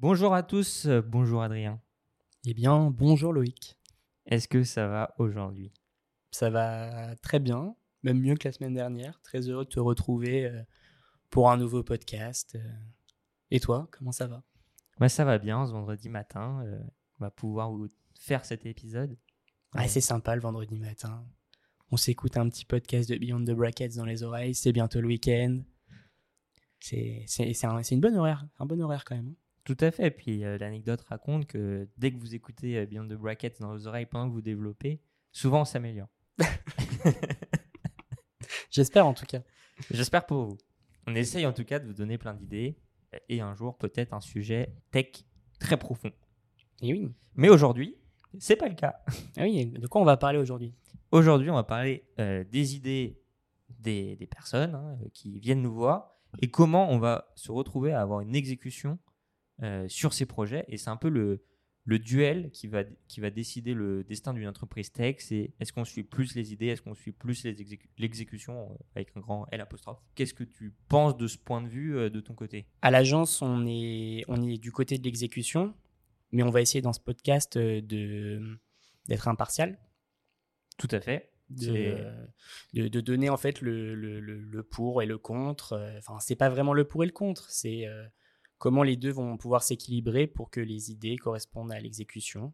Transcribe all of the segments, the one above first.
Bonjour à tous, euh, bonjour Adrien. Eh bien, bonjour Loïc. Est-ce que ça va aujourd'hui? Ça va très bien, même mieux que la semaine dernière. Très heureux de te retrouver euh, pour un nouveau podcast. euh. Et toi, comment ça va? Bah ça va bien, ce vendredi matin, on va pouvoir faire cet épisode. Ah, C'est sympa le vendredi matin. On s'écoute un petit podcast de Beyond the Brackets dans les oreilles. C'est bientôt le week-end. C'est c'est- c'est un- c'est une bonne horaire, un bon horaire quand même. Tout à fait, puis euh, l'anecdote raconte que dès que vous écoutez euh, Beyond the Brackets dans vos oreilles pendant que vous développez, souvent on s'améliore. J'espère en tout cas. J'espère pour vous. On essaye en tout cas de vous donner plein d'idées euh, et un jour peut-être un sujet tech très profond. Et oui. Mais aujourd'hui, c'est pas le cas. Ah oui, de quoi on va parler aujourd'hui? Aujourd'hui, on va parler euh, des idées des, des personnes hein, qui viennent nous voir et comment on va se retrouver à avoir une exécution euh, sur ces projets. Et c'est un peu le, le duel qui va, qui va décider le destin d'une entreprise tech. C'est est-ce qu'on suit plus les idées, est-ce qu'on suit plus l'exécution euh, avec un grand L apostrophe? Qu'est-ce que tu penses de ce point de vue euh, de ton côté? À l'agence, on est, on est du côté de l'exécution, mais on va essayer dans ce podcast de d'être impartial, Tout à fait. de, de, de donner en fait le, le, le- pour et le contre. Enfin, c'est pas vraiment le pour et le contre, c'est euh, comment les deux vont pouvoir s'équilibrer pour que les idées correspondent à l'exécution.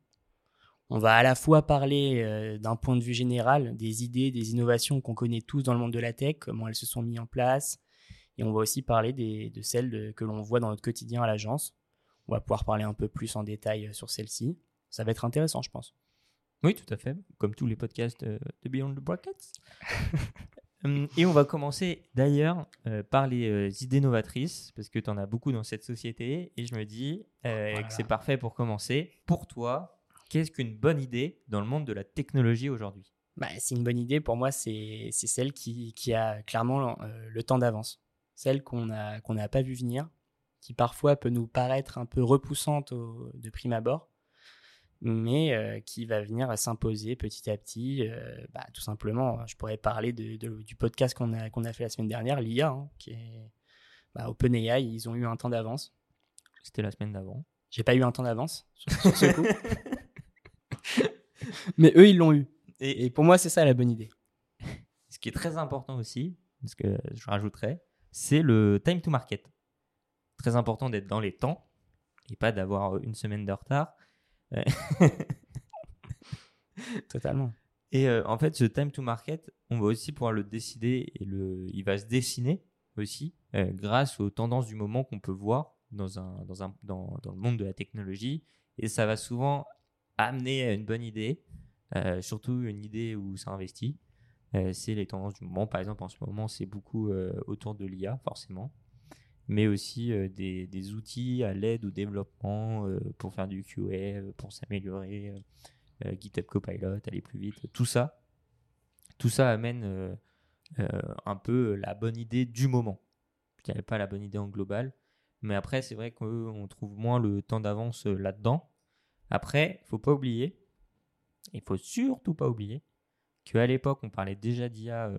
On va à la fois parler euh, d'un point de vue général des idées, des innovations qu'on connaît tous dans le monde de la tech, comment elles se sont mises en place, et on va aussi parler des- de celles de- que l'on voit dans notre quotidien à l'agence. On va pouvoir parler un peu plus en détail euh, sur celles-ci. Ça va être intéressant, je pense. Oui, tout à fait, comme tous les podcasts euh, de Beyond the Brackets. Hum, Et on va commencer d'ailleurs euh, par les euh, idées novatrices, parce que tu en as beaucoup dans cette société, et je me dis euh, Voilà. que c'est parfait pour commencer. Pour toi, qu'est-ce qu'une bonne idée dans le monde de la technologie aujourd'hui? Bah, c'est une bonne idée. Pour moi, c'est celle qui, qui a clairement le temps d'avance. Celle qu'on n'a pas vu venir, qui parfois peut nous paraître un peu repoussante au- de prime abord, mais euh, qui va venir à s'imposer petit à petit. euh, bah, tout simplement, je pourrais parler de, de- du podcast qu'on a, qu'on a fait la semaine dernière, l'IA, hein, qui est bah, OpenAI. Ils ont eu un temps d'avance. C'était la semaine d'avant. J'ai pas eu un temps d'avance sur, sur ce coup. mais eux, ils l'ont eu. Et, Et pour moi, c'est ça la bonne idée. ce qui est très important aussi, parce que je rajouterais, c'est le time to market. Très important d'être dans les temps et pas d'avoir une semaine de retard. Totalement. Et euh, en fait, ce time to market, on va aussi pouvoir le décider et le, il va se dessiner aussi euh, grâce aux tendances du moment qu'on peut voir dans, un, dans, un, dans, dans le monde de la technologie. Et ça va souvent amener à une bonne idée, euh, surtout une idée où ça investit. C'est les tendances du moment. Par exemple, en ce moment, c'est beaucoup autour de l'IA, forcément, mais aussi euh, des, des outils à l'aide au développement euh, pour faire du QA, euh, pour s'améliorer. GitHub Copilot, aller plus vite, tout ça, tout ça amène un peu la bonne idée du moment. Je dirais pas la bonne idée en global, mais après c'est vrai qu'on trouve moins le temps d'avance là-dedans. Après, faut pas oublier, il faut surtout pas oublier qu'à l'époque on parlait déjà d'IA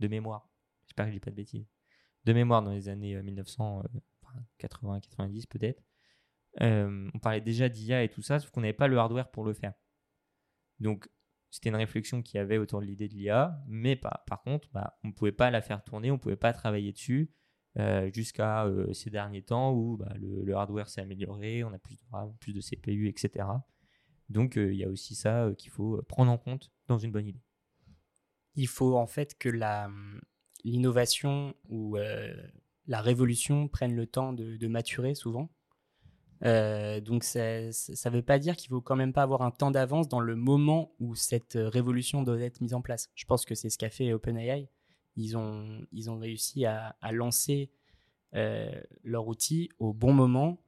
de mémoire. J'espère que je dis pas de bêtises. De mémoire dans les années 1980-90 peut-être. Euh, on parlait déjà d'IA et tout ça, sauf qu'on n'avait pas le hardware pour le faire. Donc, c'était une réflexion qu'il y avait autour de l'idée de l'IA, mais pas, par contre, bah, on ne pouvait pas la faire tourner, on ne pouvait pas travailler dessus euh, jusqu'à euh, ces derniers temps où bah, le, le hardware s'est amélioré, on a plus de RAM, plus de CPU, etc. Donc, euh, il y a aussi ça euh, qu'il faut prendre en compte dans une bonne idée. Il faut en fait que la, l'innovation ou euh, la révolution prenne le temps de, maturer souvent. Euh, donc ça ne veut pas dire qu'il faut quand même pas avoir un temps d'avance dans le moment où cette révolution doit être mise en place. Je pense que c'est ce qu'a fait OpenAI. Ils ont, ont réussi à, lancer euh, leur outil au bon moment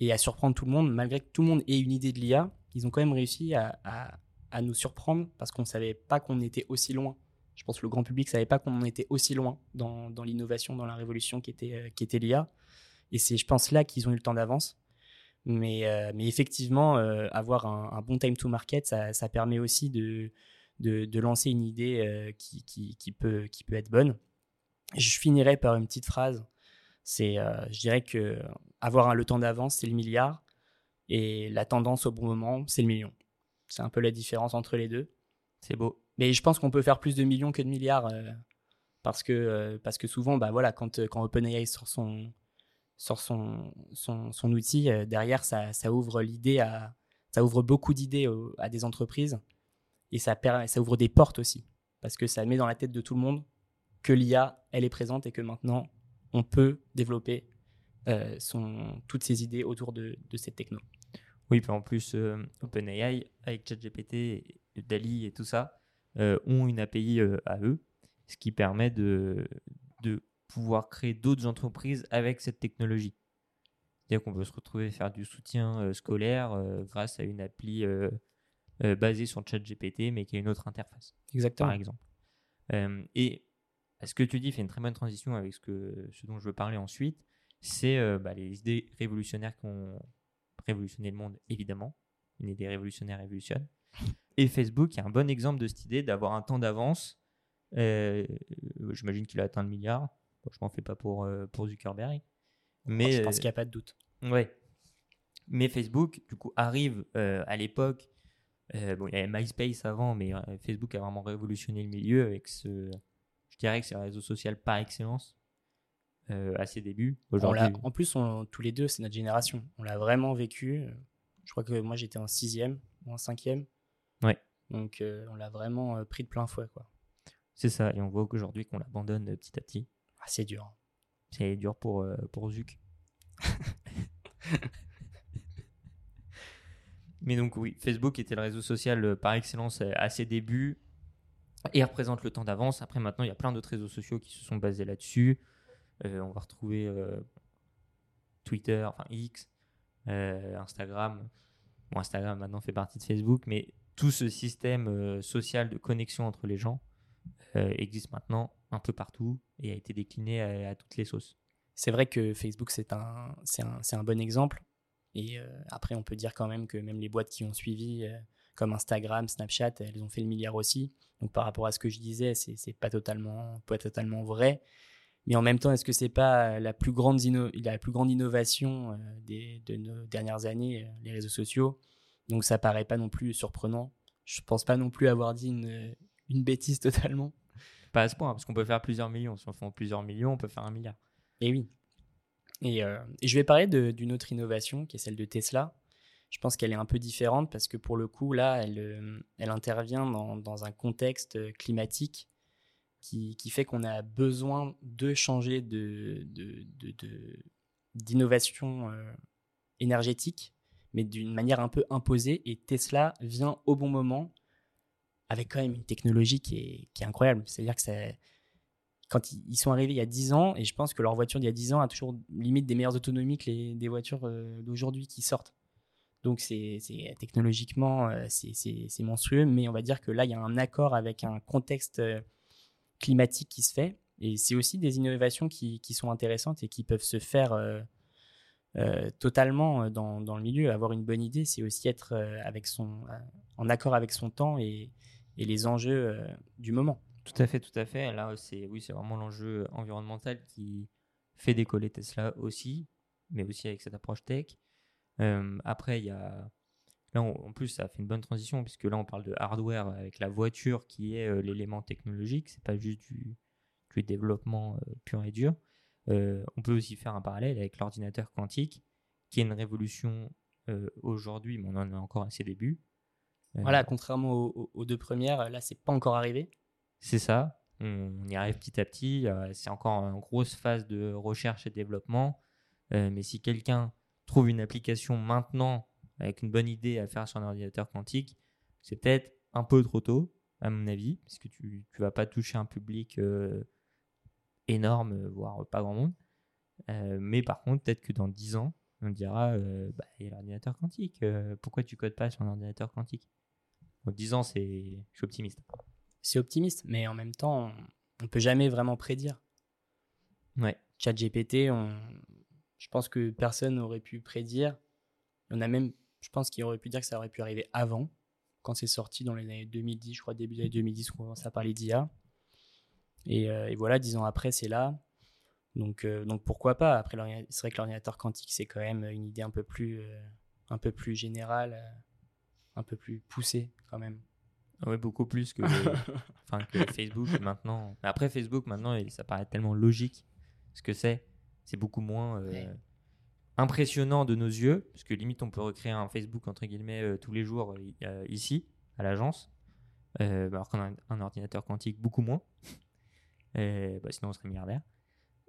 et à surprendre tout le monde. Malgré que tout le monde ait une idée de l'IA, ils ont quand même réussi à nous surprendre parce qu'on ne savait pas qu'on était aussi loin. Je pense que le grand public ne savait pas qu'on était aussi loin dans, l'innovation, dans la révolution qui était, euh, l'IA. Et c'est, je pense, là qu'ils ont eu le temps d'avance. Mais, euh, effectivement, euh, avoir un, bon time to market, ça, permet aussi de, lancer une idée qui peut être bonne. Je finirai par une petite phrase C'est, je dirais que avoir le temps d'avance, c'est le milliard, et la tendance au bon moment, c'est le million. C'est un peu la différence entre les deux. C'est beau. Mais je pense qu'on peut faire plus de millions que de milliards parce que, parce que souvent, bah voilà, quand, quand OpenAI sort son, sort son, son, son outil, derrière, ça, ça ouvre l'idée à, ça ouvre beaucoup d'idées à des entreprises et ça, ça ouvre des portes aussi parce que ça met dans la tête de tout le monde que l'IA, elle est présente et que maintenant, on peut développer euh, son, toutes ces idées autour de, de cette techno. Oui, puis en plus, euh, OpenAI, avec ChatGPT, DALI et tout ça, euh, ont une API à eux, ce qui permet de, de pouvoir créer d'autres entreprises avec cette technologie. C'est-à-dire qu'on peut se retrouver faire du soutien scolaire grâce à une appli basée sur ChatGPT, mais qui a une autre interface. Exactement. Par exemple. et ce que tu dis fait une très bonne transition avec ce, que, ce dont je veux parler ensuite. C'est euh, bah, les idées révolutionnaires qui ont révolutionné le monde, évidemment. Une idée révolutionnaire révolutionne. Et Facebook est un bon exemple de cette idée d'avoir un temps d'avance. Euh, j'imagine qu'il a atteint le milliard. je m'en fais pas pour, euh, pour Zuckerberg. Mais, je pense qu'il n'y a pas de doute. Ouais. Mais Facebook, du coup, arrive à l'époque. bon, il y avait MySpace avant, mais Facebook a vraiment révolutionné le milieu avec ce, dirais que c'est un réseau social par excellence euh, à ses débuts. en plus, tous les deux, c'est notre génération. On l'a vraiment vécu. Je crois que moi, j'étais en sixième ou en cinquième. Ouais. Donc, euh, on l'a vraiment euh, pris de plein fouet. quoi. C'est ça. Et on voit qu'aujourd'hui, qu'on l'abandonne petit à petit. Ah, c'est dur. C'est dur pour, pour Zuc. Mais donc oui, Facebook était le réseau social par excellence à ses débuts et représente le temps d'avance. Après, maintenant, il y a plein d'autres réseaux sociaux qui se sont basés là-dessus. Euh, on va retrouver euh, Twitter, enfin X, euh, Instagram. Bon, Instagram maintenant fait partie de Facebook, mais tout ce système social de connexion entre les gens existe maintenant un peu partout et a été décliné à, toutes les sauces. C'est vrai que Facebook, c'est un, un, un, bon exemple. Et après, on peut dire quand même que même les boîtes qui ont suivi comme Instagram, Snapchat, elles ont fait le milliard aussi. Donc par rapport à ce que je disais, c'est pas totalement, pas totalement vrai. Mais en même temps, est-ce que c'est pas la plus grande, la plus grande innovation euh, des, de nos dernières années, euh, les réseaux sociaux? Donc ça paraît pas non plus surprenant. Je pense pas non plus avoir dit une, une bêtise totalement. Pas à ce point, parce qu'on peut faire plusieurs millions. Si on fait plusieurs millions, on peut faire un milliard. Et oui. Et, euh, et je vais parler d'une autre innovation qui est celle de Tesla je pense qu'elle est un peu différente parce que pour le coup, là, elle, euh, elle intervient dans, dans un contexte euh, climatique qui, qui fait qu'on a besoin de changer de, d'innovation de, euh, énergétique, mais d'une manière un peu imposée. Et Tesla vient au bon moment avec quand même une technologie qui est, qui est incroyable. C'est-à-dire que c'est quand ils sont arrivés il y a 10 ans, et je pense que leur voiture d'il y a 10 ans a toujours limite des meilleures autonomies que les, des voitures d'aujourd'hui qui sortent. Donc c'est technologiquement euh, c'est monstrueux, mais on va dire que là il y a un accord avec un contexte euh, climatique qui se fait, et c'est aussi des innovations qui, qui, sont intéressantes et qui peuvent se faire euh, totalement dans, dans, le milieu. Avoir une bonne idée, c'est aussi être avec son, en accord avec son temps et, les enjeux du moment. Tout à fait, tout à fait. Là, c'est oui, c'est vraiment l'enjeu environnemental qui fait décoller Tesla aussi, mais aussi avec cette approche tech. Euh, après, il y a. Là, en plus, ça fait une bonne transition, puisque là, on parle de hardware avec la voiture qui est euh, l'élément technologique, c'est pas juste du, développement euh, pur et dur. On peut aussi faire un parallèle avec l'ordinateur quantique, qui est une révolution aujourd'hui, mais on en est encore à ses débuts. Voilà, contrairement aux, deux premières, là, c'est pas encore arrivé. C'est ça. On, y arrive petit à petit. c'est encore en grosse phase de recherche et développement. mais si quelqu'un trouve une application maintenant avec une bonne idée à faire sur un ordinateur quantique, c'est peut-être un peu trop tôt, à mon avis, parce que tu ne vas pas toucher un public euh, énorme, voire pas grand monde. Euh, mais par contre, peut-être que dans 10 ans, on dira euh, bah, il y a l'ordinateur quantique, pourquoi tu codes pas sur un ordinateur quantique? Donc 10 ans, c'est, je suis optimiste. C'est optimiste, mais en même temps, on ne peut jamais vraiment prédire. Ouais. GPT, on, je pense que personne n'aurait pu prédire. En a même, je pense qu'il aurait pu dire que ça aurait pu arriver avant, quand c'est sorti dans les années 2010, je crois début des années 2010, on commence à parler d'IA. Et, euh, et, voilà, dix ans après, c'est là. Donc, donc pourquoi pas? Après, c'est vrai que l'ordinateur quantique, c'est quand même une idée un peu plus, un peu plus générale, un peu plus poussée quand même. Oui, beaucoup plus que, enfin, que Facebook maintenant. Après, Facebook maintenant, ça paraît tellement logique ce que c'est. C'est beaucoup moins impressionnant de nos yeux, parce que limite, on peut recréer un Facebook entre guillemets tous les jours ici, à l'agence. Euh, bah, alors qu'on a un, ordinateur quantique beaucoup moins. Euh, bah, sinon, on serait milliardaire.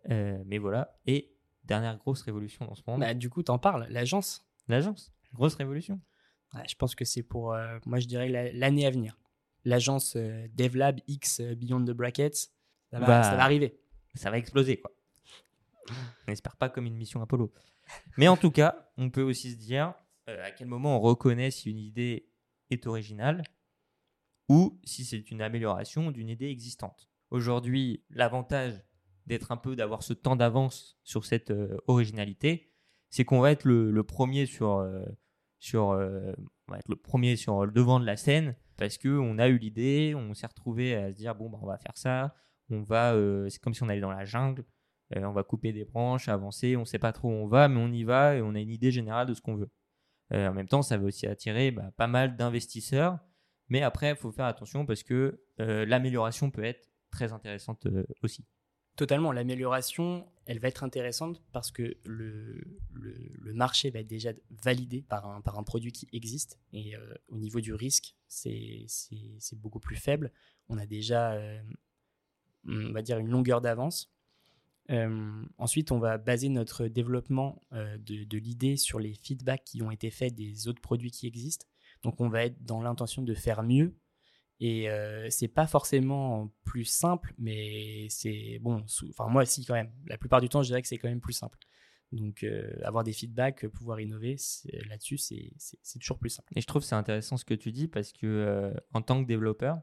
Euh, mais voilà. Et dernière grosse révolution dans ce monde. Bah, du coup, t'en parles, l'agence. L'agence, grosse révolution. je pense que c'est pour, moi, je dirais l'année à venir. L'agence DevLab X Beyond the Brackets, ça va, bah, ça va arriver. Ça va exploser, quoi. On n'espère pas comme une mission Apollo. Mais en tout cas, on peut aussi se dire à quel moment on reconnaît si une idée est originale ou si c'est une amélioration d'une idée existante. Aujourd'hui, l'avantage d'être un peu, d'avoir ce temps d'avance sur cette euh, originalité, c'est qu'on va être le, premier sur, euh, sur, euh, on va être le premier sur le devant de la scène parce que on a eu l'idée, on s'est retrouvé à se dire bon bah on va faire ça, on va, c'est comme si on allait dans la jungle, on va couper des branches, avancer, on sait pas trop où on va, mais on y va et on a une idée générale de ce qu'on veut. en même temps, ça va aussi attirer bah, pas mal d'investisseurs mais après, il faut faire attention parce que l'amélioration peut être très intéressante euh, aussi. Totalement, l'amélioration, elle va être intéressante parce que le, le, marché va être déjà validé par un, par un produit qui existe. Et euh, au niveau du risque, c'est beaucoup plus faible. On a déjà, on va dire, une longueur d'avance. ensuite, on va baser notre développement de l'idée sur les feedbacks qui ont été faits des autres produits qui existent. Donc on va être dans l'intention de faire mieux. Et euh, c'est pas forcément plus simple, mais c'est bon. Enfin, moi, si, quand même. La plupart du temps, je dirais que c'est quand même plus simple. Donc, euh, avoir des feedbacks, pouvoir innover là-dessus, c'est toujours plus simple. Et je trouve c'est intéressant ce que tu dis parce que euh, en tant que développeur,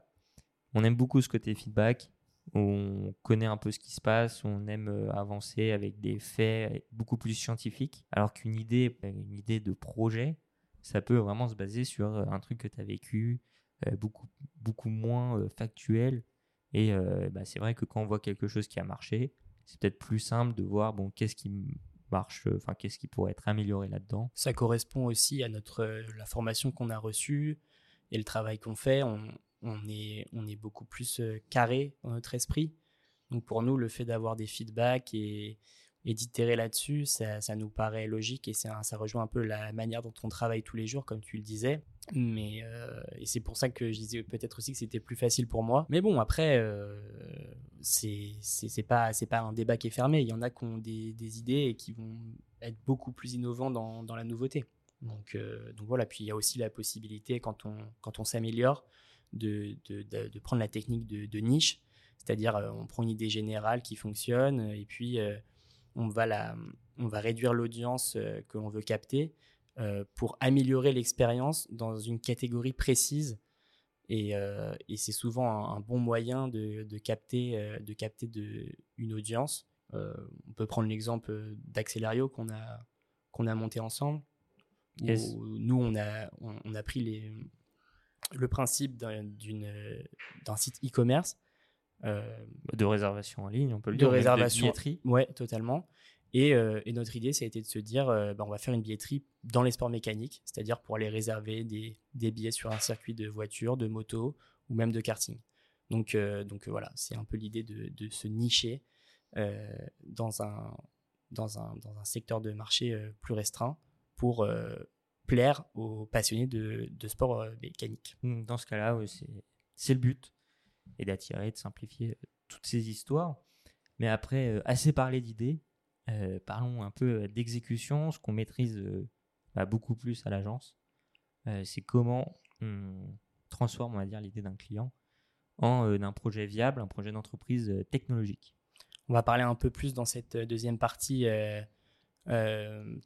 on aime beaucoup ce côté feedback. On connaît un peu ce qui se passe, on aime euh, avancer avec des faits beaucoup plus scientifiques. Alors qu'une idée, une idée de projet, ça peut vraiment se baser sur un truc que tu as vécu, beaucoup, beaucoup moins euh, factuel. Et bah, c'est vrai que quand on voit quelque chose qui a marché, c'est peut-être plus simple de voir bon, qu'est-ce qui marche, enfin qu'est-ce qui pourrait être amélioré là-dedans. Ça correspond aussi à notre, la formation qu'on a reçue et le travail qu'on fait. On, on, est, on est beaucoup plus carré dans notre esprit. Donc pour nous, le fait d'avoir des feedbacks et, d'itérer là-dessus, ça, ça, nous paraît logique et ça rejoint un peu la manière dont on travaille tous les jours, comme tu le disais. Mais euh, et c'est pour ça que je disais peut-être aussi que c'était plus facile pour moi. Mais bon, après, euh, c'est pas pas un débat qui est fermé. Il y en a qui ont des, idées et qui vont être beaucoup plus innovants dans, dans la nouveauté. Donc euh, donc voilà. Puis il y a aussi la possibilité quand on quand on s'améliore de, de, de, prendre la technique de, de niche, c'est-à-dire euh, on prend une idée générale qui fonctionne et puis on va, la, on va réduire l'audience que l'on veut capter pour améliorer l'expérience dans une catégorie précise. Et, euh, c'est souvent un, bon moyen de, capter, de capter de, une audience. on peut prendre l'exemple d'Accelerio qu'on a, qu'on a monté ensemble. nous, on a, on, a pris les, le principe d'un site e-commerce euh, de réservation en ligne, on peut le de dire. Réservation, de billetterie. Ouais, totalement. Et, euh, et, notre idée, ça a été de se dire, euh, bah, on va faire une billetterie dans les sports mécaniques, c'est-à-dire pour aller réserver des, billets sur un circuit de voiture, de moto ou même de karting. Donc, donc voilà, c'est un peu l'idée de, se nicher dans, un, secteur de marché plus restreint pour plaire aux passionnés de, de sport mécanique. Dans ce cas-là, c'est le but et d'attirer, de simplifier euh, toutes ces histoires. Mais après, euh, assez parlé d'idées, euh, parlons un peu d'exécution, ce qu'on maîtrise bah, beaucoup plus à l'agence. c'est comment on transforme, on va dire, l'idée d'un client en un projet viable, un projet d'entreprise technologique. On va parler un peu plus dans cette deuxième partie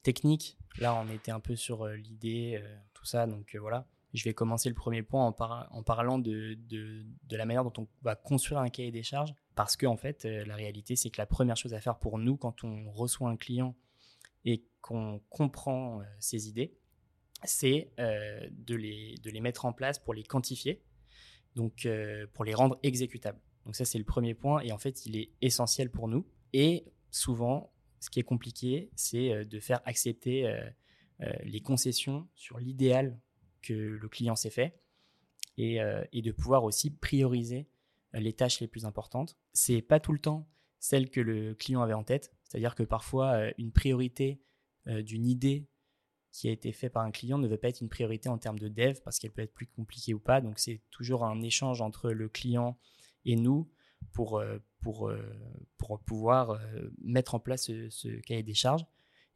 technique. Là, on était un peu sur l'idée, tout ça, donc voilà. Je vais commencer le premier point en, parlant de, de, la manière dont on va construire un cahier des charges. Parce que, en fait, euh, la réalité, c'est que la première chose à faire pour nous, quand on reçoit un client et qu'on comprend euh, ses idées, c'est euh, de, les, de les mettre en place pour les quantifier, donc pour les rendre exécutables. Donc ça, c'est le premier point. Et en fait, il est essentiel pour nous. Et souvent, ce qui est compliqué, c'est de faire accepter les concessions sur l'idéal que le client s'est fait et, et, de pouvoir aussi prioriser les tâches les plus importantes. C'est pas tout le temps celle que le client avait en tête, c'est-à-dire que parfois une priorité d'une idée qui a été fait par un client ne veut pas être une priorité en termes de dev parce qu'elle peut être plus compliquée ou pas. Donc c'est toujours un échange entre le client et nous pour, euh, pour, euh, pour pouvoir euh, mettre en place ce, cahier des charges.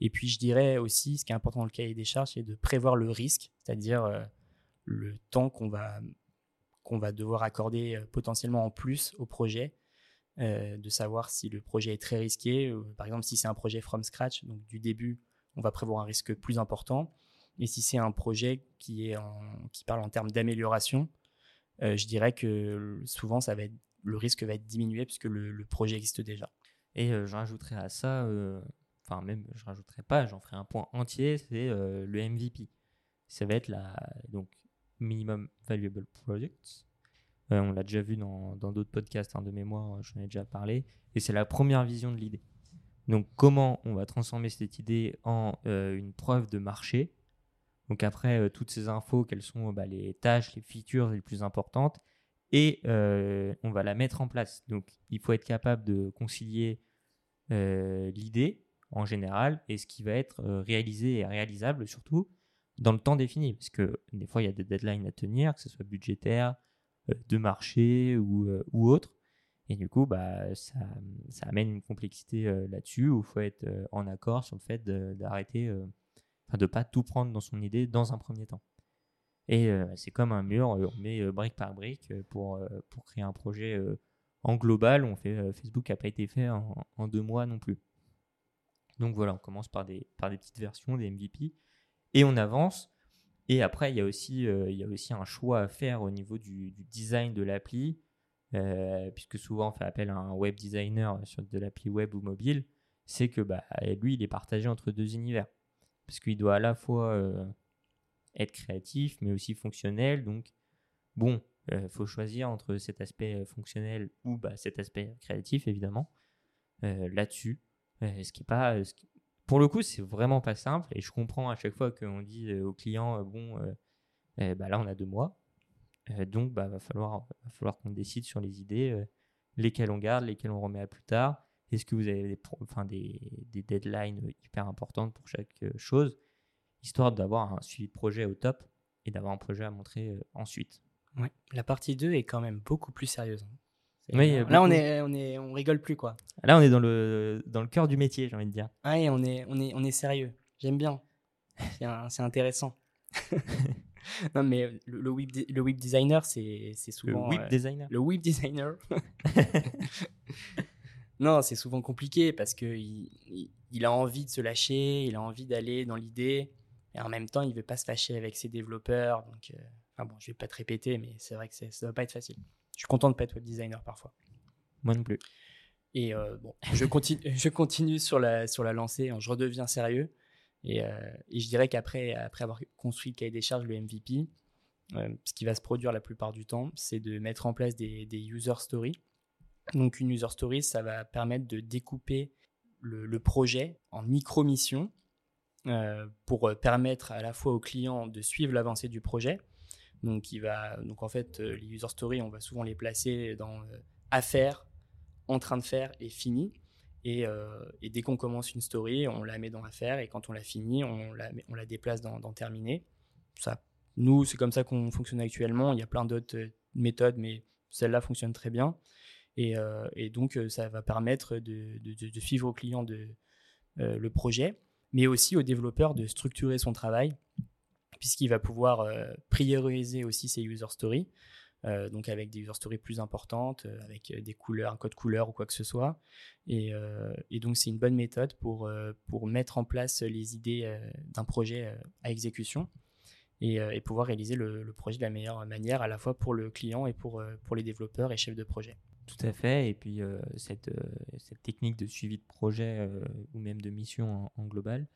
Et puis je dirais aussi, ce qui est important dans le cahier des charges, c'est de prévoir le risque, c'est-à-dire le temps qu'on va, qu'on va devoir accorder potentiellement en plus au projet, de savoir si le projet est très risqué. Par exemple, si c'est un projet from scratch, donc du début on va prévoir un risque plus important. Et si c'est un projet qui, est qui parle en termes d'amélioration, euh, je dirais que souvent ça va être, le risque va être diminué puisque le, projet existe déjà. Et euh, je rajouterais à ça, euh, enfin même je rajouterai pas, j'en ferai un point entier, c'est le MVP. Ça va être la donc minimum valuable project. on l'a déjà vu dans d'autres podcasts hein, de mémoire, j'en ai déjà parlé. Et c'est la première vision de l'idée. Donc comment on va transformer cette idée en euh, une preuve de marché? Donc après, euh, toutes ces infos, quelles sont bah, les tâches, les features les plus importantes, et euh, on va la mettre en place. Donc il faut être capable de concilier l'idée en général et ce qui va être réalisé et réalisable surtout dans le temps défini. Parce que des fois, il y a des deadlines à tenir, que ce soit budgétaire, de marché ou, ou autre. Et du coup, bah, ça, ça amène une complexité euh, là-dessus où il faut être euh, en accord sur le fait d'arrêter, euh, de ne pas tout prendre dans son idée dans un premier temps. Et c'est comme un mur, on met brique par brique pour, pour créer un projet en global. On fait, Facebook n'a pas été fait en, en, deux mois non plus. Donc voilà, on commence par des, par des petites versions, des MVP, et on avance. Et après, il y, a aussi, il y a aussi un choix à faire au niveau du, design de l'appli. Euh, puisque souvent on fait appel à un web designer sur de l'appli web ou mobile, c'est que bah, lui, il est partagé entre deux univers. Parce qu'il doit à la fois euh, être créatif, mais aussi fonctionnel. Donc, bon, il euh, faut choisir entre cet aspect fonctionnel ou bah, cet aspect créatif, évidemment, là-dessus. ce qui est pas. Pour le coup, c'est vraiment pas simple. Et je comprends à chaque fois qu'on dit au client, bon, bah, là, on a deux mois. Euh, donc, bah, va falloir, qu'on décide sur les idées, euh, lesquelles on garde, lesquelles on remet à plus tard. Est-ce que vous avez des, des, deadlines hyper importantes pour chaque euh, chose, histoire d'avoir un suivi de projet au top et d'avoir un projet à montrer ensuite? Ouais. La partie 2 est quand même beaucoup plus sérieuse. Hein. là, on, est, on, est, on rigole plus, quoi. Là, on est dans le, dans le cœur du métier, j'ai envie de dire. Ouais, on est, on est, on est sérieux. J'aime bien. C'est intéressant. non, mais le, web, le web designer, c'est souvent. Le web designer Le web designer. non, c'est souvent compliqué parce qu'il il, a envie de se lâcher, il a envie d'aller dans l'idée, et en même temps, il veut pas se fâcher avec ses développeurs. Donc, euh, enfin bon, je vais pas te répéter, mais c'est vrai que ça doit pas être facile. Je suis content de pas être web designer parfois. Moi non plus. Et euh, bon, je continue, je continue sur la, sur la lancée, je redeviens sérieux. Euh, et, je dirais qu'après après avoir construit le cahier des charges, le MVP, euh, ce qui va se produire la plupart du temps, c'est de mettre en place des, user stories. Donc une user story, ça va permettre de découper le, projet en micro-missions pour permettre à la fois au client de suivre l'avancée du projet. Donc, en fait, les user stories, on va souvent les placer dans à faire, en train de faire et fini. Euh, et, dès qu'on commence une story, on la met dans l'affaire et quand on l'a fini, on la, déplace dans, dans. Ça, nous, c'est comme ça qu'on fonctionne actuellement. Il y a plein d'autres euh, méthodes, mais celle-là fonctionne très bien. Et, euh, donc, ça va permettre de, suivre au client le projet, mais aussi au développeur de structurer son travail, puisqu'il va pouvoir prioriser aussi ses user stories. Euh, donc avec des user stories plus importantes, euh, avec euh, des couleurs, un code couleur ou quoi que ce soit. Et, donc c'est une bonne méthode pour, pour mettre en place les idées d'un projet à exécution et, pouvoir réaliser le, projet de la meilleure manière à la fois pour le client et pour, pour les développeurs et chefs de projet. Tout à fait. Et puis cette, cette technique de suivi de projet ou même de mission en, global,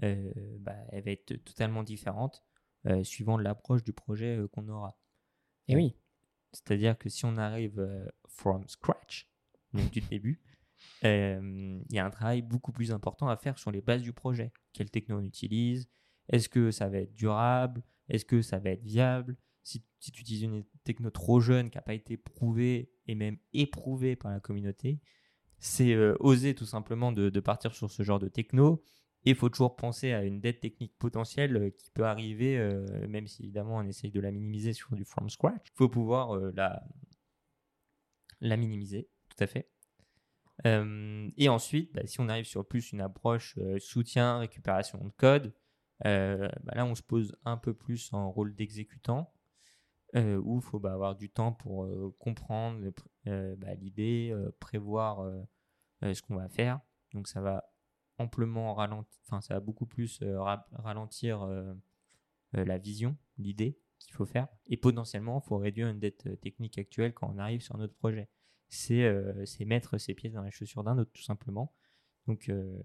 bah, elle va être totalement différente suivant l'approche du projet qu'on aura. Et oui. C'est-à-dire que si on arrive euh, from scratch, donc du début, euh, il y a un travail beaucoup plus important à faire sur les bases du projet. Quelle techno on utilise Est-ce que ça va être durable Est-ce que ça va être viable? Si, tu utilises une techno trop jeune qui n'a pas été prouvée et même éprouvée par la communauté, c'est euh, oser tout simplement de, partir sur ce genre de techno. Et il faut toujours penser à une dette technique potentielle euh, qui peut arriver, même si évidemment on essaye de la minimiser sur du from scratch. Il faut pouvoir la, la minimiser, tout à fait. Euh, et ensuite, bah, si on arrive sur plus une approche euh, soutien, récupération de code, euh, bah, là on se pose un peu plus en rôle d'exécutant, où il faut bah, avoir du temps pour comprendre l'idée, prévoir ce qu'on va faire. Donc ça va amplement ralentir, enfin ça va beaucoup plus ralentir la vision, l'idée qu'il faut faire. Et potentiellement, il faut réduire une dette technique actuelle quand on arrive sur notre projet. Euh, c'est mettre ses pièces dans les chaussures d'un autre, tout simplement. Donc, euh,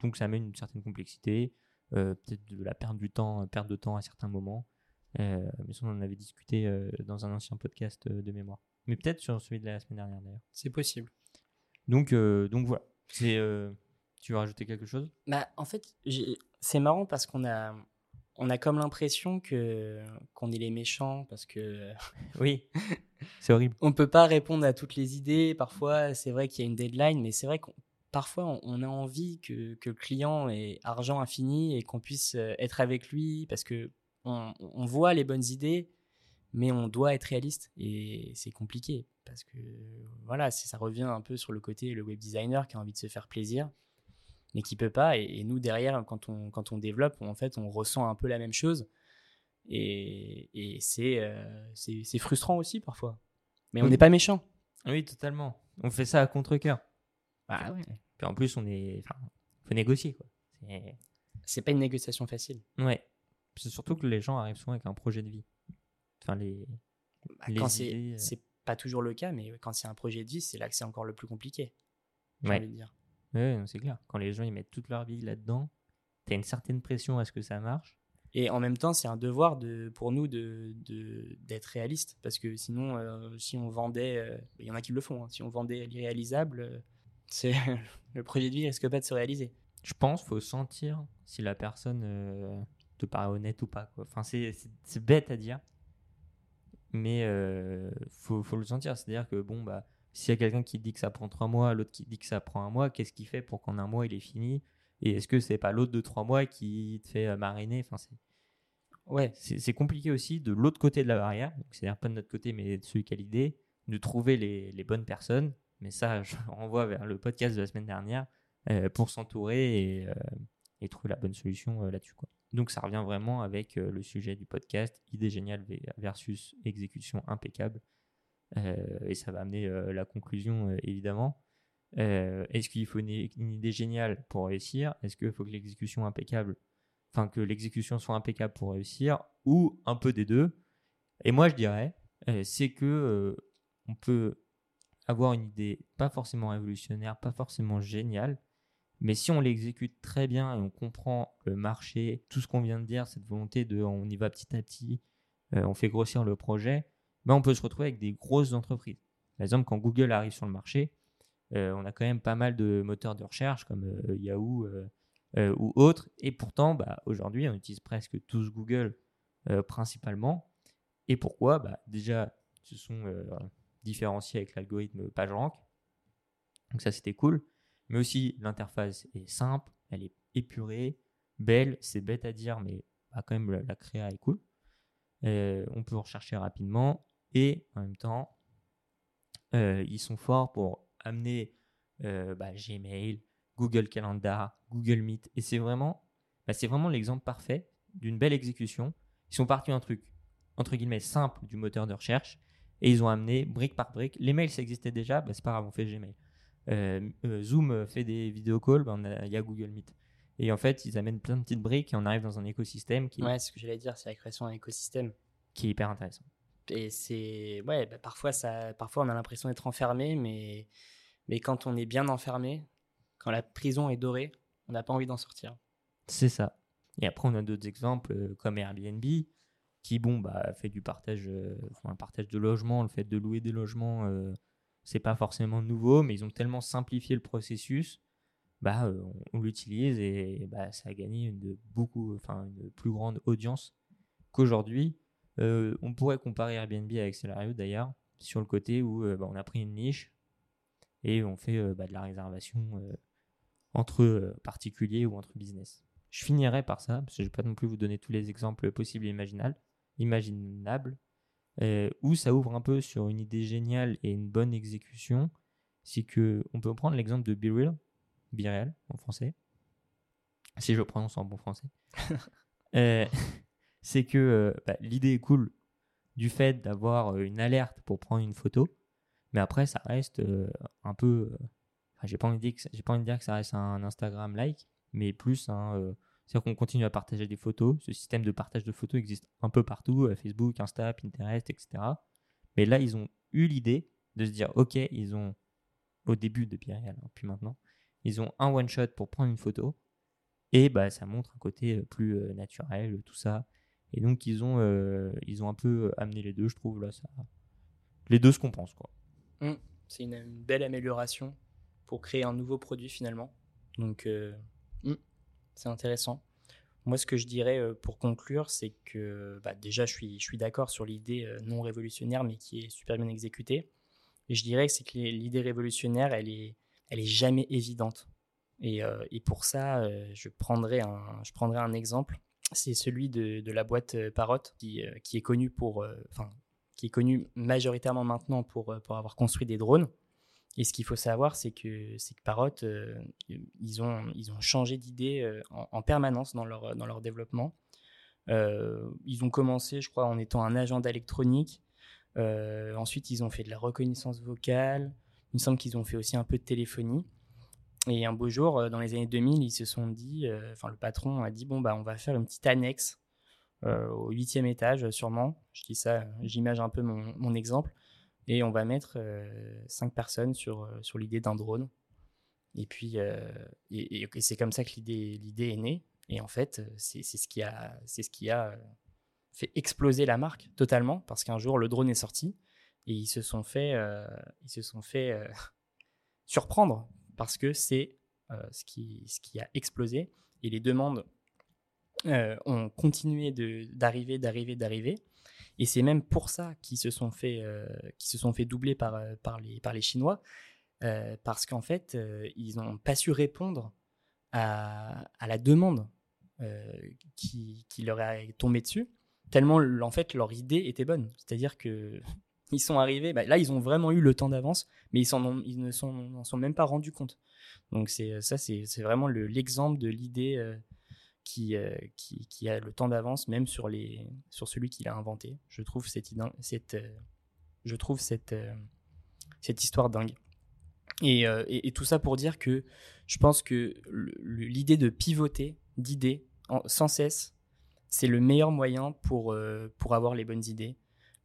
donc ça amène une certaine complexité, euh, peut-être de la perte du temps, perte de temps à certains moments. mais ça, on en avait discuté dans un ancien podcast de mémoire. Mais peut-être sur celui de la semaine dernière, d'ailleurs. C'est possible. Donc, donc voilà. C'est, tu veux rajouter quelque chose? Bah, En fait, c'est marrant parce qu'on a, on a comme l'impression que qu'on est les méchants parce que oui c'est horrible. on peut pas répondre à toutes les idées. Parfois c'est vrai qu'il y a une deadline mais c'est vrai qu'on parfois on a envie que, que, le client ait argent infini et qu'on puisse euh, être avec lui parce que on, on, voit les bonnes idées mais on doit être réaliste et c'est compliqué parce que voilà ça revient un peu sur le côté le web designer qui a envie de se faire plaisir mais qui peut pas. Et, nous, derrière, quand on, quand on développe, en fait, on ressent un peu la même chose. Et, et c'est euh, c'est frustrant aussi parfois. Mais on n'est pas méchant. Oui, totalement. On fait ça à contre-coeur. Bah ouais. Puis en plus, on est. Enfin, faut négocier, quoi. C'est pas une négociation facile. Ouais. C'est surtout que les gens arrivent souvent avec un projet de vie. Enfin, les. Bah, quand euh. c'est pas toujours le cas, mais quand c'est un projet de vie, c'est là que c'est encore le plus compliqué. Ouais. Envie de dire. Oui, c'est clair. Quand les gens ils mettent toute leur vie là-dedans, tu as une certaine pression à ce que ça marche. Et en même temps, c'est un devoir de, pour nous d'être de, d'être réaliste. Parce que sinon, euh, si on vendait, euh, il y en a qui le font, hein. si on vendait l'irréalisable, euh, c'est le projet de vie risque pas de se réaliser. Je pense qu'il faut sentir si la personne te paraît honnête ou pas. Quoi. Enfin, c'est bête à dire, mais il faut, faut, le sentir. C'est-à-dire que, bon, bah s'il y a quelqu'un qui dit que ça prend trois mois, l'autre qui dit que ça prend un mois, qu'est-ce qu'il fait pour qu'en un mois il est fini? Et est-ce que c'est pas l'autre de trois mois qui te fait euh, mariner? Enfin, c'est... Ouais, c'est, compliqué aussi de l'autre côté de la barrière, c'est-à-dire pas de notre côté, mais de celui qui a l'idée, de trouver les, bonnes personnes. Mais ça, je renvoie vers le podcast de la semaine dernière euh, pour s'entourer et, euh, trouver la bonne solution là-dessus. Donc ça revient vraiment avec le sujet du podcast, idée géniale versus exécution impeccable. Euh, et ça va amener euh, la conclusion, euh, évidemment. Est-ce qu'il faut une, idée géniale pour réussir? Est-ce qu'il faut que l'exécution impeccable, enfin que l'exécution soit impeccable pour réussir, ou un peu des deux. Et moi, je dirais, c'est que on peut avoir une idée pas forcément révolutionnaire, pas forcément géniale, mais si on l'exécute très bien et on comprend le marché, tout ce qu'on vient de dire, cette volonté de on y va petit à petit, on fait grossir le projet, ben, on peut se retrouver avec des grosses entreprises. Par exemple, quand Google arrive sur le marché, euh, on a quand même pas mal de moteurs de recherche comme euh, Yahoo euh, ou autres. Et pourtant, bah, aujourd'hui, on utilise presque tous Google principalement. Et pourquoi? Bah, Déjà, ils se sont différenciés avec l'algorithme PageRank. Donc ça, c'était cool. Mais aussi, l'interface est simple, elle est épurée, belle. C'est bête à dire, mais bah, quand même, la, la créa est cool. on peut rechercher rapidement et en même temps, euh, ils sont forts pour amener euh, bah, Gmail, Google Calendar, Google Meet. Et c'est vraiment, bah, c'est vraiment l'exemple parfait d'une belle exécution. Ils sont partis d'un truc, entre guillemets, simple du moteur de recherche. Et ils ont amené brique par brique. Les mails, ça existait déjà, bah, c'est pas grave, on fait Gmail. Euh, Zoom fait des vidéo calls, il y a Google Meet. Et en fait, ils amènent plein de petites briques et on arrive dans un écosystème qui. Ouais, ce que j'allais dire, c'est la création d'un écosystème. Qui est hyper intéressant. Et c'est. Ouais, bah, parfois, ça, parfois, on a l'impression d'être enfermé, mais, mais quand on est bien enfermé, quand la prison est dorée, on n'a pas envie d'en sortir. C'est ça. Et après, on a d'autres exemples euh, comme Airbnb, qui, bon, bah, fait du partage, euh, partage de logements, le fait de louer des logements, euh, c'est pas forcément nouveau, mais ils ont tellement simplifié le processus, bah, euh, on, l'utilise et bah, ça a gagné une, beaucoup, enfin, une plus grande audience qu'aujourd'hui. Euh, on pourrait comparer Airbnb avec Celario d'ailleurs, sur le côté où euh, bah, on a pris une niche et on fait bah, de la réservation entre particuliers ou entre business. Je finirai par ça, parce que je ne vais pas non plus vous donner tous les exemples possibles et imaginables, imaginables où ça ouvre un peu sur une idée géniale et une bonne exécution. C'est que on peut prendre l'exemple de Be Real, Be en français, si je le prononce en bon français. c'est que bah, l'idée est cool du fait d'avoir une alerte pour prendre une photo, mais après ça reste un peu j'ai pas envie de dire que j'ai pas envie de dire que ça reste un Instagram like, mais plus euh, c'est-à-dire qu'on continue à partager des photos. Ce système de partage de photos existe un peu partout, euh, Facebook, Insta, Pinterest, etc. Mais là, ils ont eu l'idée de se dire, ok, ils ont au début de Pierre hein, puis maintenant, ils ont un one shot pour prendre une photo et bah ça montre un côté euh, plus naturel, tout ça. Et donc ils ont ils ont un peu amené les deux, je trouve là ça. Les deux se compensent quoi. Mmh. c'est une, belle amélioration pour créer un nouveau produit finalement. Donc, euh, hmm, c'est intéressant. Moi, ce que je dirais euh, pour conclure, c'est que bah, déjà, je suis, je suis d'accord sur l'idée euh, non révolutionnaire, mais qui est super bien exécutée. Et je dirais que c'est que l'idée révolutionnaire, elle est, elle est jamais évidente. Et, et pour ça, je, prendrai un, je prendrai un exemple. C'est celui de, la boîte Parrot, qui, qui est connue pour, enfin, qui est connue majoritairement maintenant pour, avoir construit des drones. Et ce qu'il faut savoir, c'est que, Parrot, euh, ils, ont, changé d'idée euh, en, permanence dans leur, développement. Euh, ils ont commencé, je crois, en étant un agenda électronique. ensuite, ils ont fait de la reconnaissance vocale. Il me semble qu'ils ont fait aussi un peu de téléphonie. Et un beau jour, dans les années 2000, ils se sont dit, enfin, le patron a dit, bon, bah, on va faire une petite annexe au huitième étage, sûrement. Je dis ça, j'image un peu mon, mon exemple et on va mettre euh, cinq personnes sur, euh, sur l'idée d'un drone. Et puis, euh, et, c'est comme ça que l'idée, l'idée est née. Et en fait, c'est, ce qui a, c'est ce qui a fait exploser la marque totalement parce qu'un jour le drone est sorti et ils se sont fait, ils se sont fait surprendre parce que c'est ce, qui, ce qui a explosé et les demandes ont continué d'arriver, d'arriver, d'arriver. Et c'est même pour ça qu'ils se sont fait, euh, se sont doubler par, euh, par, les, par les Chinois, euh, parce qu'en fait, ils n'ont pas su répondre à, à la demande qui, qui, leur est tombée dessus, tellement en fait leur idée était bonne. C'est-à-dire que ils sont arrivés, bah, là ils ont vraiment eu le temps d'avance, mais ils, ont, ne s'en sont même pas rendus compte. Donc c'est ça, c'est vraiment l'exemple de l'idée euh, qui, qui, a le temps d'avance, même sur, celui qui l'a inventé. Je trouve cette, euh, euh, histoire dingue. Et, tout ça pour dire que je pense que l'idée de pivoter d'idées sans cesse, c'est le meilleur moyen pour avoir les bonnes idées.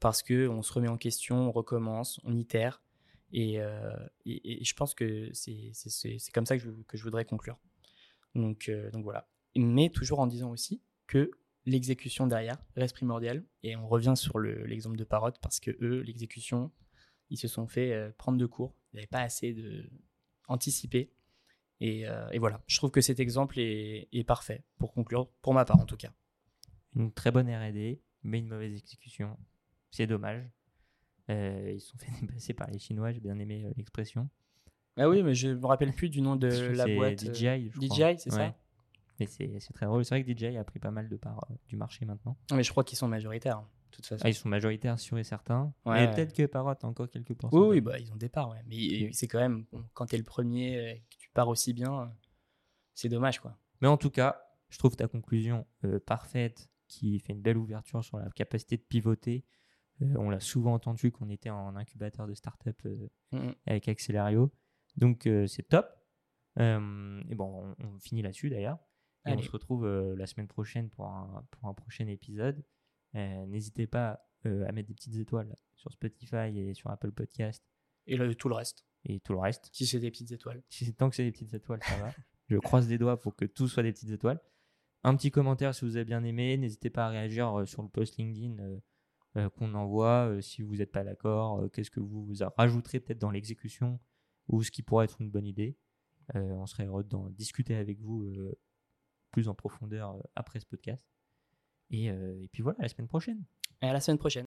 Parce qu'on se remet en question, on recommence, on itère. Et, et je pense que c'est comme ça que je, que voudrais conclure. Donc, donc voilà mais toujours en disant aussi que l'exécution derrière reste primordiale. Et on revient sur l'exemple de Parrot parce que eux, l'exécution, ils se sont fait euh, prendre de cours. Ils n'avaient pas assez de anticipé. Euh, et, voilà, je trouve que cet exemple est, parfait pour conclure, pour ma part en tout cas. Une très bonne RD, mais une mauvaise exécution. C'est dommage. Euh, ils se sont fait dépasser par les Chinois, j'ai bien aimé l'expression. Ah oui, mais je me rappelle plus du nom de la boîte. DJI, DJI, c'est ça mais c'est très drôle. C'est vrai que DJI a pris pas mal de parts euh, du marché maintenant. Mais je crois qu'ils sont majoritaires, hein, de toute façon. Ah, ils sont majoritaires, sûr et certain. Ouais, et peut-être que Parrot a encore quelques pourcents. Oui, oui bah, ils ont des parts, ouais. Mais c'est quand même, quand tu es le premier, euh, que tu pars aussi bien, euh, c'est dommage, quoi. Mais en tout cas, je trouve ta conclusion parfaite, qui fait une belle ouverture sur la capacité de pivoter. On l'a souvent entendu qu'on était en incubateur de start-up mm, mm. avec Accelerio. Donc, c'est top. et bon, on finit là-dessus d'ailleurs. Et on se retrouve euh, la semaine prochaine pour un, pour un prochain épisode. Euh, n'hésitez pas euh, à mettre des petites étoiles sur Spotify et sur Apple Podcast. Et tout le reste. Et tout le reste. Si c'est des petites étoiles. Si tant que c'est des petites étoiles, ça va. Je croise les doigts pour que tout soit des petites étoiles. Un petit commentaire si vous avez bien aimé. N'hésitez pas à réagir sur le post LinkedIn qu'on envoie. si vous n'êtes pas d'accord, qu'est-ce que vous, vous rajouterez peut-être dans l'exécution ou ce qui pourrait être une bonne idée. on serait heureux d'en discuter avec vous plus en profondeur après ce podcast. Et, et puis voilà, à la semaine prochaine. Et à la semaine prochaine.